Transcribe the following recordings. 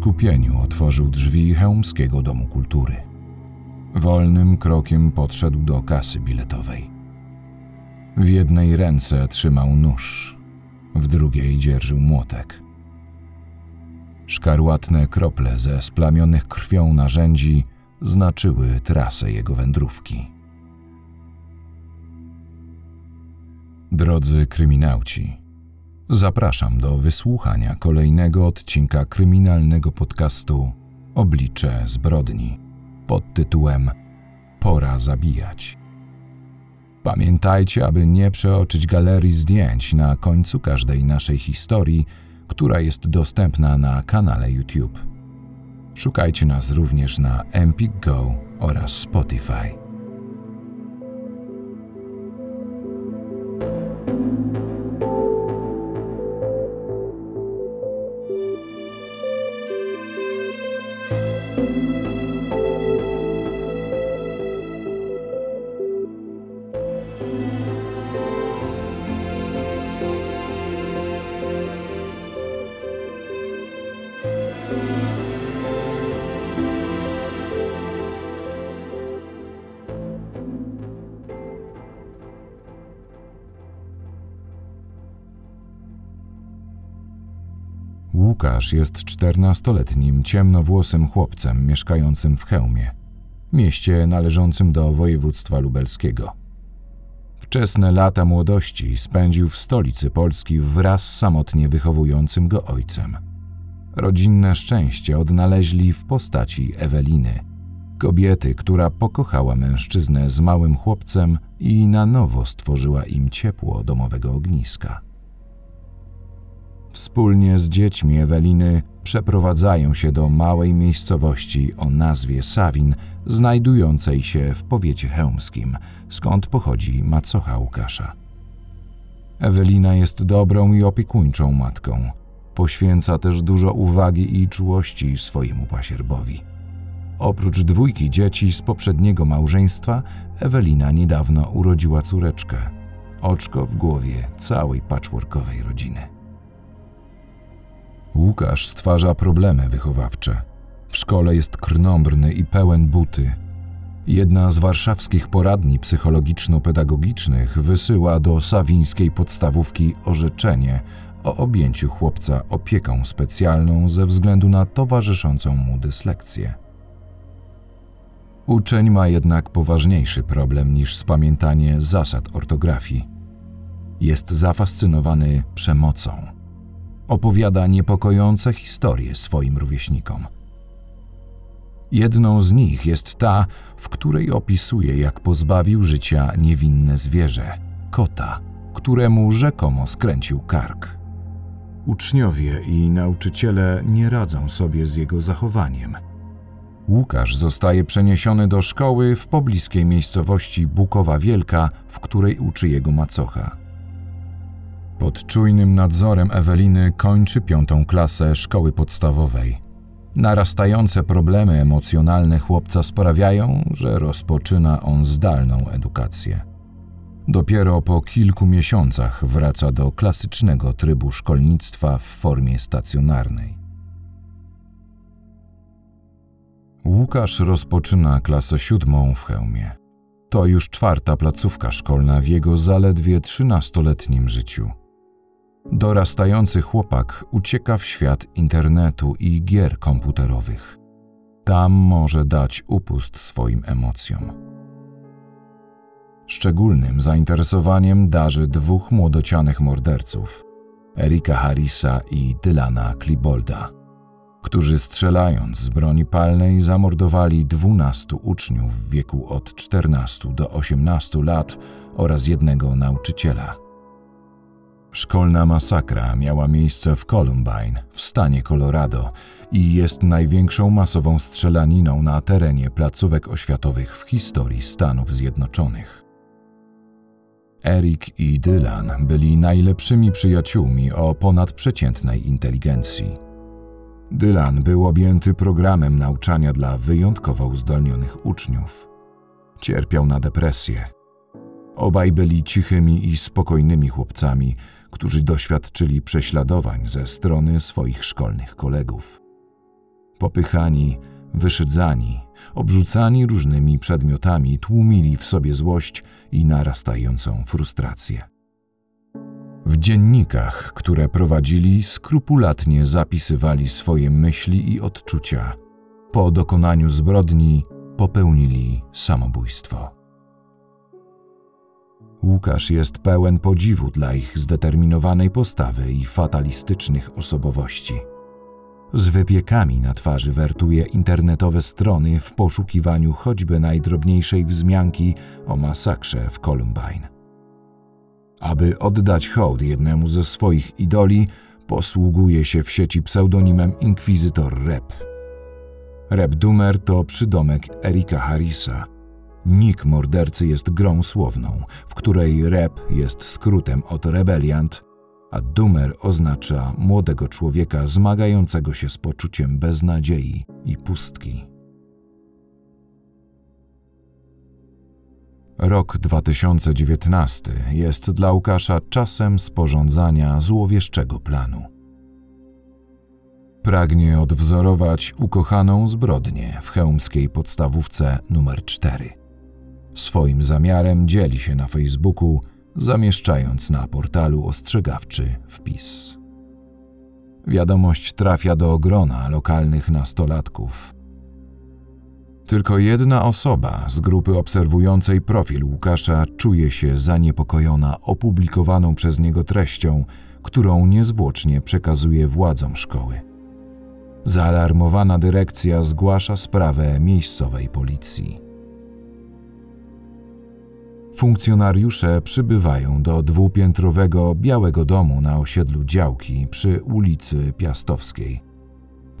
skupieniu otworzył drzwi Chełmskiego Domu Kultury. Wolnym krokiem podszedł do kasy biletowej. W jednej ręce trzymał nóż, w drugiej dzierżył młotek. Szkarłatne krople ze splamionych krwią narzędzi znaczyły trasę jego wędrówki. Drodzy kryminauci, zapraszam do wysłuchania kolejnego odcinka kryminalnego podcastu Oblicze zbrodni pod tytułem Pora zabijać. Pamiętajcie, aby nie przeoczyć galerii zdjęć na końcu każdej naszej historii, która jest dostępna na kanale YouTube. Szukajcie nas również na Empik Go oraz Spotify. Łukasz jest czternastoletnim, ciemnowłosym chłopcem mieszkającym w Chełmie, mieście należącym do województwa lubelskiego. Wczesne lata młodości spędził w stolicy Polski wraz z samotnie wychowującym go ojcem. Rodzinne szczęście odnaleźli w postaci Eweliny, kobiety, która pokochała mężczyznę z małym chłopcem i na nowo stworzyła im ciepło domowego ogniska. Wspólnie z dziećmi Eweliny przeprowadzają się do małej miejscowości o nazwie Sawin, znajdującej się w powiecie chełmskim, skąd pochodzi macocha Łukasza. Ewelina jest dobrą i opiekuńczą matką. Poświęca też dużo uwagi i czułości swojemu pasierbowi. Oprócz dwójki dzieci z poprzedniego małżeństwa, Ewelina niedawno urodziła córeczkę. Oczko w głowie całej patchworkowej rodziny. Łukasz stwarza problemy wychowawcze. W szkole jest krnąbrny i pełen buty. Jedna z warszawskich poradni psychologiczno-pedagogicznych wysyła do sawińskiej podstawówki orzeczenie o objęciu chłopca opieką specjalną ze względu na towarzyszącą mu dyslekcję. Uczeń ma jednak poważniejszy problem niż spamiętanie zasad ortografii. Jest zafascynowany przemocą opowiada niepokojące historie swoim rówieśnikom. Jedną z nich jest ta, w której opisuje, jak pozbawił życia niewinne zwierzę kota, któremu rzekomo skręcił kark. Uczniowie i nauczyciele nie radzą sobie z jego zachowaniem. Łukasz zostaje przeniesiony do szkoły w pobliskiej miejscowości Bukowa Wielka, w której uczy jego macocha. Pod czujnym nadzorem Eweliny kończy piątą klasę szkoły podstawowej. Narastające problemy emocjonalne chłopca sprawiają, że rozpoczyna on zdalną edukację. Dopiero po kilku miesiącach wraca do klasycznego trybu szkolnictwa w formie stacjonarnej. Łukasz rozpoczyna klasę siódmą w Chełmie. To już czwarta placówka szkolna w jego zaledwie trzynastoletnim życiu. Dorastający chłopak ucieka w świat internetu i gier komputerowych. Tam może dać upust swoim emocjom. Szczególnym zainteresowaniem darzy dwóch młodocianych morderców Erika Harrisa i Dylana Klibolda, którzy strzelając z broni palnej zamordowali dwunastu uczniów w wieku od 14 do 18 lat oraz jednego nauczyciela. Szkolna masakra miała miejsce w Columbine w stanie Colorado i jest największą masową strzelaniną na terenie placówek oświatowych w historii Stanów Zjednoczonych. Eric i Dylan byli najlepszymi przyjaciółmi o ponadprzeciętnej inteligencji. Dylan był objęty programem nauczania dla wyjątkowo uzdolnionych uczniów. Cierpiał na depresję. Obaj byli cichymi i spokojnymi chłopcami, którzy doświadczyli prześladowań ze strony swoich szkolnych kolegów. Popychani, wyszydzani, obrzucani różnymi przedmiotami, tłumili w sobie złość i narastającą frustrację. W dziennikach, które prowadzili, skrupulatnie zapisywali swoje myśli i odczucia. Po dokonaniu zbrodni popełnili samobójstwo. Łukasz jest pełen podziwu dla ich zdeterminowanej postawy i fatalistycznych osobowości. Z wypiekami na twarzy wertuje internetowe strony w poszukiwaniu choćby najdrobniejszej wzmianki o masakrze w Columbine. Aby oddać hołd jednemu ze swoich idoli, posługuje się w sieci pseudonimem Inkwizytor Rep. Rep Dumer to przydomek Erika Harrisa. Nick mordercy jest grą słowną, w której Rep jest skrótem od rebeliant, a Dumer oznacza młodego człowieka zmagającego się z poczuciem beznadziei i pustki. Rok 2019 jest dla Łukasza czasem sporządzania złowieszczego planu. Pragnie odwzorować ukochaną zbrodnię w chełmskiej podstawówce numer 4. Swoim zamiarem dzieli się na Facebooku, zamieszczając na portalu ostrzegawczy wpis. Wiadomość trafia do grona lokalnych nastolatków – tylko jedna osoba z grupy obserwującej profil Łukasza czuje się zaniepokojona opublikowaną przez niego treścią, którą niezwłocznie przekazuje władzom szkoły. Zaalarmowana dyrekcja zgłasza sprawę miejscowej policji. Funkcjonariusze przybywają do dwupiętrowego białego domu na osiedlu Działki przy ulicy Piastowskiej.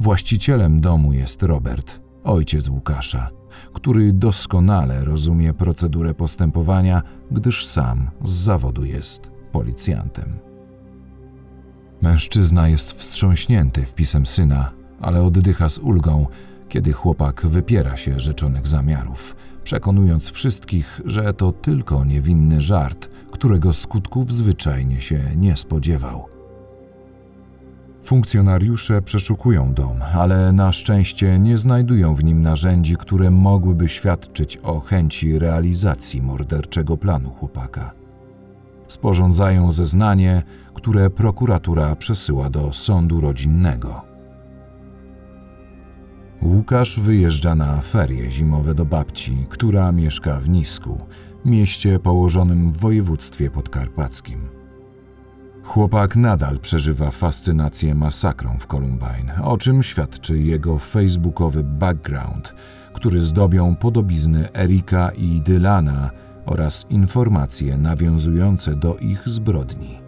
Właścicielem domu jest Robert, ojciec Łukasza, który doskonale rozumie procedurę postępowania, gdyż sam z zawodu jest policjantem. Mężczyzna jest wstrząśnięty wpisem syna, ale oddycha z ulgą, kiedy chłopak wypiera się rzeczonych zamiarów, przekonując wszystkich, że to tylko niewinny żart, którego skutków zwyczajnie się nie spodziewał. Funkcjonariusze przeszukują dom, ale na szczęście nie znajdują w nim narzędzi, które mogłyby świadczyć o chęci realizacji morderczego planu chłopaka. Sporządzają zeznanie, które prokuratura przesyła do sądu rodzinnego. Łukasz wyjeżdża na ferie zimowe do babci, która mieszka w Nisku, mieście położonym w województwie podkarpackim. Chłopak nadal przeżywa fascynację masakrą w Columbine, o czym świadczy jego facebookowy background, który zdobią podobizny Erika i Dylana oraz informacje nawiązujące do ich zbrodni.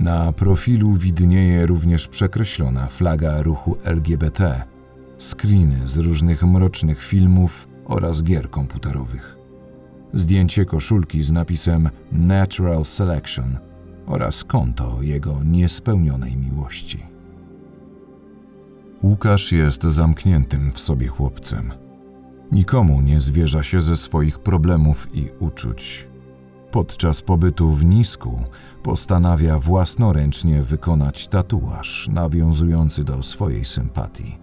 Na profilu widnieje również przekreślona flaga ruchu LGBT, screeny z różnych mrocznych filmów oraz gier komputerowych. Zdjęcie koszulki z napisem Natural Selection – oraz konto jego niespełnionej miłości. Łukasz jest zamkniętym w sobie chłopcem. Nikomu nie zwierza się ze swoich problemów i uczuć. Podczas pobytu w Nisku postanawia własnoręcznie wykonać tatuaż nawiązujący do swojej sympatii.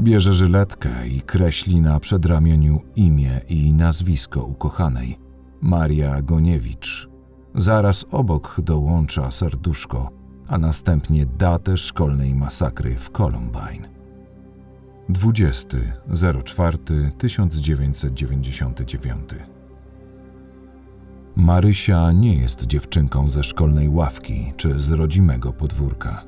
Bierze żyletkę i kreśli na przedramieniu imię i nazwisko ukochanej Maria Goniewicz Zaraz obok dołącza serduszko, a następnie datę szkolnej masakry w Columbine. 20.04.1999 Marysia nie jest dziewczynką ze szkolnej ławki czy z rodzimego podwórka.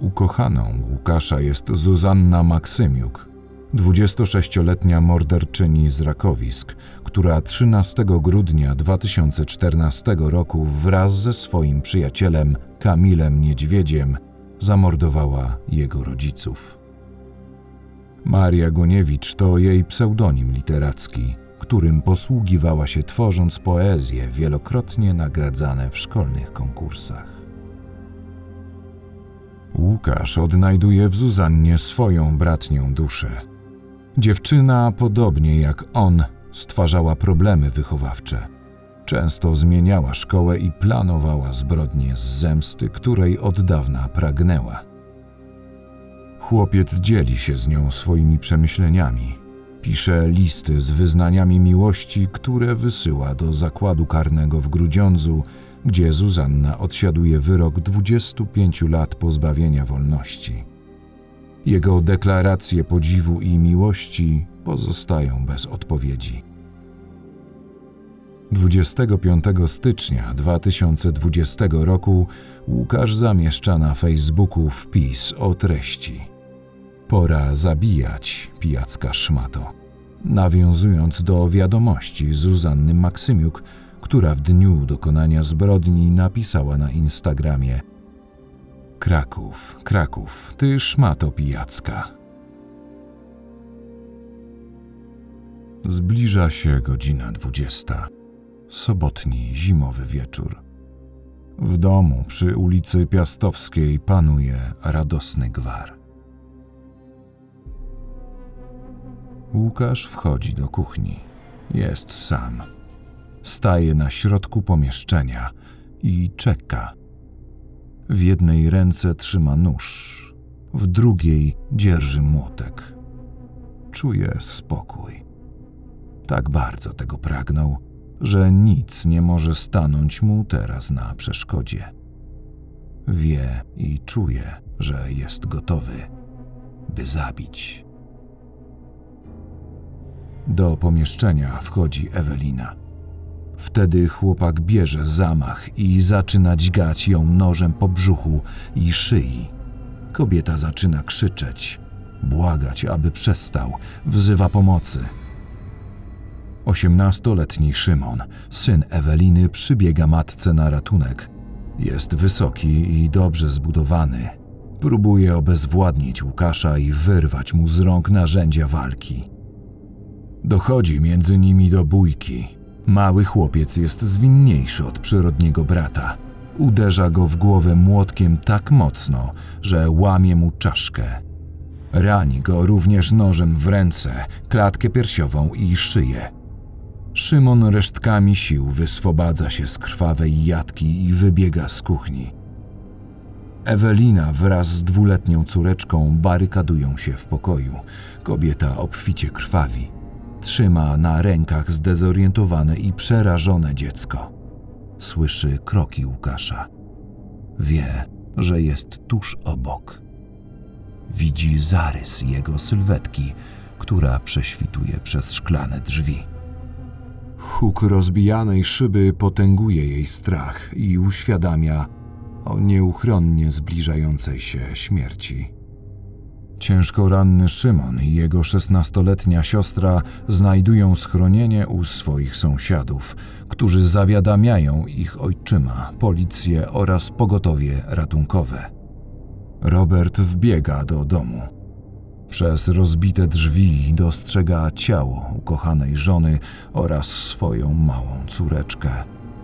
Ukochaną Łukasza jest Zuzanna Maksymiuk, 26-letnia morderczyni z Rakowisk, która 13 grudnia 2014 roku wraz ze swoim przyjacielem Kamilem Niedźwiedziem zamordowała jego rodziców. Maria Goniewicz to jej pseudonim literacki, którym posługiwała się tworząc poezje wielokrotnie nagradzane w szkolnych konkursach. Łukasz odnajduje w Zuzannie swoją bratnią duszę Dziewczyna, podobnie jak on, stwarzała problemy wychowawcze. Często zmieniała szkołę i planowała zbrodnie z zemsty, której od dawna pragnęła. Chłopiec dzieli się z nią swoimi przemyśleniami. Pisze listy z wyznaniami miłości, które wysyła do zakładu karnego w Grudziądzu, gdzie Zuzanna odsiaduje wyrok 25 lat pozbawienia wolności. Jego deklaracje podziwu i miłości pozostają bez odpowiedzi. 25 stycznia 2020 roku Łukasz zamieszcza na Facebooku wpis o treści: Pora zabijać, pijacka szmato. Nawiązując do wiadomości Zuzanny Maksymiuk, która w dniu dokonania zbrodni napisała na Instagramie: Kraków, Kraków, ty szmato pijacka. Zbliża się godzina dwudziesta. Sobotni, zimowy wieczór. W domu przy ulicy Piastowskiej panuje radosny gwar. Łukasz wchodzi do kuchni. Jest sam. Staje na środku pomieszczenia i czeka. W jednej ręce trzyma nóż, w drugiej dzierży młotek. Czuje spokój. Tak bardzo tego pragnął, że nic nie może stanąć mu teraz na przeszkodzie. Wie i czuje, że jest gotowy, by zabić. Do pomieszczenia wchodzi Ewelina. Wtedy chłopak bierze zamach i zaczyna dźgać ją nożem po brzuchu i szyi. Kobieta zaczyna krzyczeć, błagać, aby przestał, wzywa pomocy. Osiemnastoletni Szymon, syn Eweliny, przybiega matce na ratunek. Jest wysoki i dobrze zbudowany. Próbuje obezwładnić Łukasza i wyrwać mu z rąk narzędzia walki. Dochodzi między nimi do bójki. Mały chłopiec jest zwinniejszy od przyrodniego brata. Uderza go w głowę młotkiem tak mocno, że łamie mu czaszkę. Rani go również nożem w ręce, klatkę piersiową i szyję. Szymon resztkami sił wyswobadza się z krwawej jatki i wybiega z kuchni. Ewelina wraz z dwuletnią córeczką barykadują się w pokoju. Kobieta obficie krwawi. Trzyma na rękach zdezorientowane i przerażone dziecko. Słyszy kroki Łukasza. Wie, że jest tuż obok. Widzi zarys jego sylwetki, która prześwituje przez szklane drzwi. Huk rozbijanej szyby potęguje jej strach i uświadamia o nieuchronnie zbliżającej się śmierci. Ciężko ranny Szymon i jego szesnastoletnia siostra znajdują schronienie u swoich sąsiadów, którzy zawiadamiają ich ojczyma, policję oraz pogotowie ratunkowe. Robert wbiega do domu. Przez rozbite drzwi dostrzega ciało ukochanej żony oraz swoją małą córeczkę,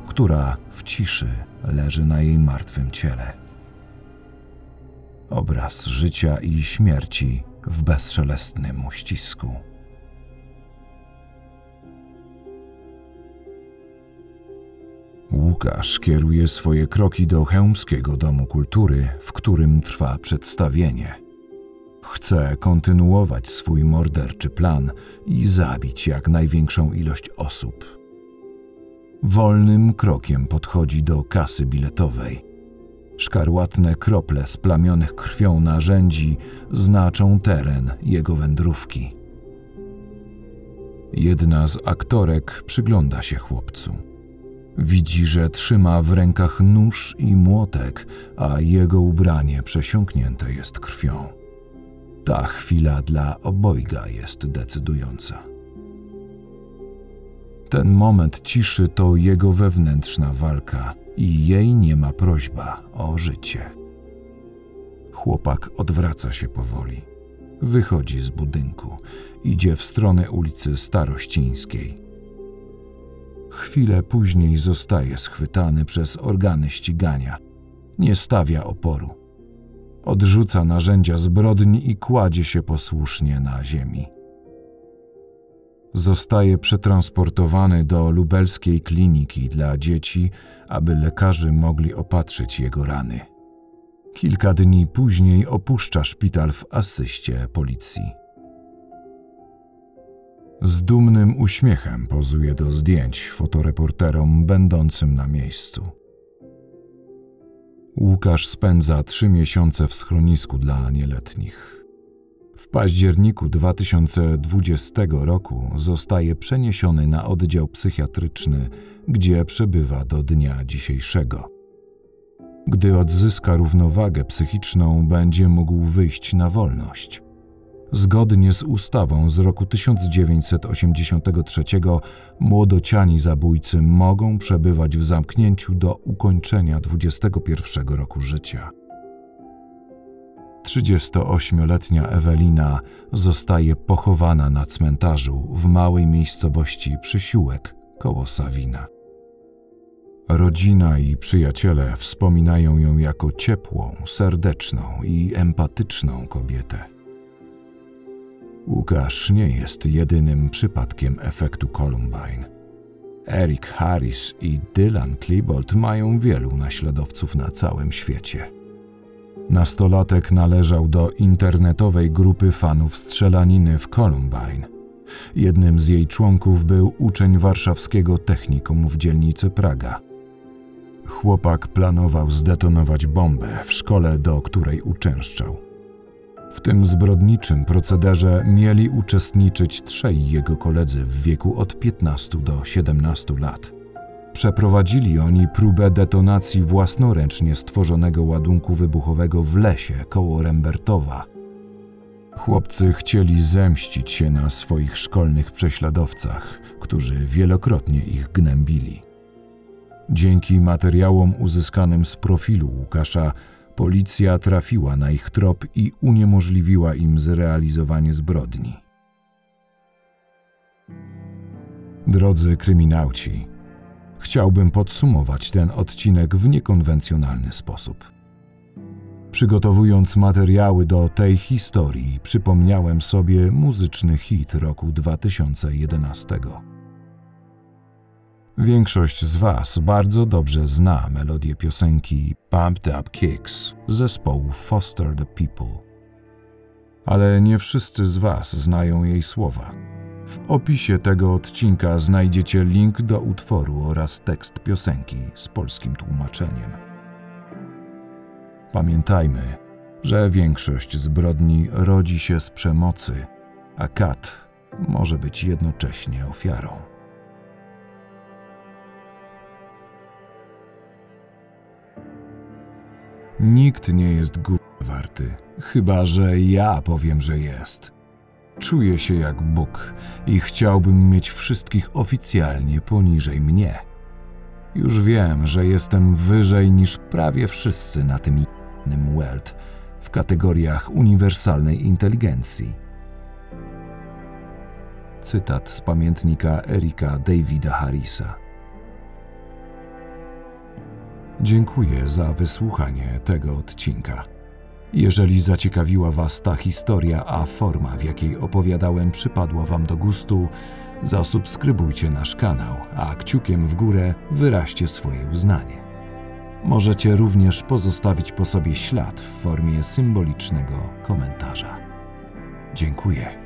która w ciszy leży na jej martwym ciele. Obraz życia i śmierci w bezszelestnym uścisku. Łukasz kieruje swoje kroki do Chełmskiego Domu Kultury, w którym trwa przedstawienie – Chce kontynuować swój morderczy plan i zabić jak największą ilość osób. Wolnym krokiem podchodzi do kasy biletowej. Szkarłatne krople splamionych krwią narzędzi znaczą teren jego wędrówki. Jedna z aktorek przygląda się chłopcu. Widzi, że trzyma w rękach nóż i młotek, a jego ubranie przesiąknięte jest krwią. Ta chwila dla obojga jest decydująca. Ten moment ciszy to jego wewnętrzna walka i jej nie ma prośba o życie. Chłopak odwraca się powoli. Wychodzi z budynku, idzie w stronę ulicy Starościńskiej. Chwilę później zostaje schwytany przez organy ścigania. Nie stawia oporu Odrzuca narzędzia zbrodni i kładzie się posłusznie na ziemi. Zostaje przetransportowany do lubelskiej kliniki dla dzieci, aby lekarze mogli opatrzyć jego rany. Kilka dni później opuszcza szpital w asyście policji. Z dumnym uśmiechem pozuje do zdjęć fotoreporterom będącym na miejscu. Łukasz spędza trzy miesiące w schronisku dla nieletnich. W październiku 2020 roku zostaje przeniesiony na oddział psychiatryczny, gdzie przebywa do dnia dzisiejszego. Gdy odzyska równowagę psychiczną, będzie mógł wyjść na wolność. Zgodnie z ustawą z roku 1983 młodociani zabójcy mogą przebywać w zamknięciu do ukończenia 21 roku życia. 38-letnia Ewelina zostaje pochowana na cmentarzu w małej miejscowości Przysiółek koło Sawina. Rodzina i przyjaciele wspominają ją jako ciepłą, serdeczną i empatyczną kobietę. Łukasz nie jest jedynym przypadkiem efektu Columbine. Eric Harris i Dylan Klebold mają wielu naśladowców na całym świecie. Nastolatek należał do internetowej grupy fanów strzelaniny w Columbine. Jednym z jej członków był uczeń warszawskiego technikum w dzielnicy Praga. Chłopak planował zdetonować bombę w szkole, do której uczęszczał. W tym zbrodniczym procederze mieli uczestniczyć trzej jego koledzy w wieku od 15 do 17 lat. Przeprowadzili oni próbę detonacji własnoręcznie stworzonego ładunku wybuchowego w lesie koło Rembertowa. Chłopcy chcieli zemścić się na swoich szkolnych prześladowcach, którzy wielokrotnie ich gnębili. Dzięki materiałom uzyskanym z profilu Łukasza, policja trafiła na ich trop i uniemożliwiła im zrealizowanie zbrodni. Drodzy kryminauci, chciałbym podsumować ten odcinek w niekonwencjonalny sposób. Przygotowując materiały do tej historii, przypomniałem sobie muzyczny hit roku 2011. Większość z Was bardzo dobrze zna melodię piosenki Pumped Up Kicks zespołu Foster the People. Ale nie wszyscy z Was znają jej słowa. W opisie tego odcinka znajdziecie link do utworu oraz tekst piosenki z polskim tłumaczeniem. Pamiętajmy, że większość zbrodni rodzi się z przemocy, a kat może być jednocześnie ofiarą. Nikt nie jest gó warty, chyba że ja powiem, że jest. Czuję się jak Bóg i chciałbym mieć wszystkich oficjalnie poniżej mnie. Już wiem, że jestem wyżej niż prawie wszyscy na tym jednym Welt w kategoriach uniwersalnej inteligencji. Cytat z pamiętnika Erika Davida Harrisa. Dziękuję za wysłuchanie tego odcinka. Jeżeli zaciekawiła Was ta historia, a forma, w jakiej opowiadałem, przypadła Wam do gustu, zasubskrybujcie nasz kanał, a kciukiem w górę wyraźcie swoje uznanie. Możecie również pozostawić po sobie ślad w formie symbolicznego komentarza. Dziękuję.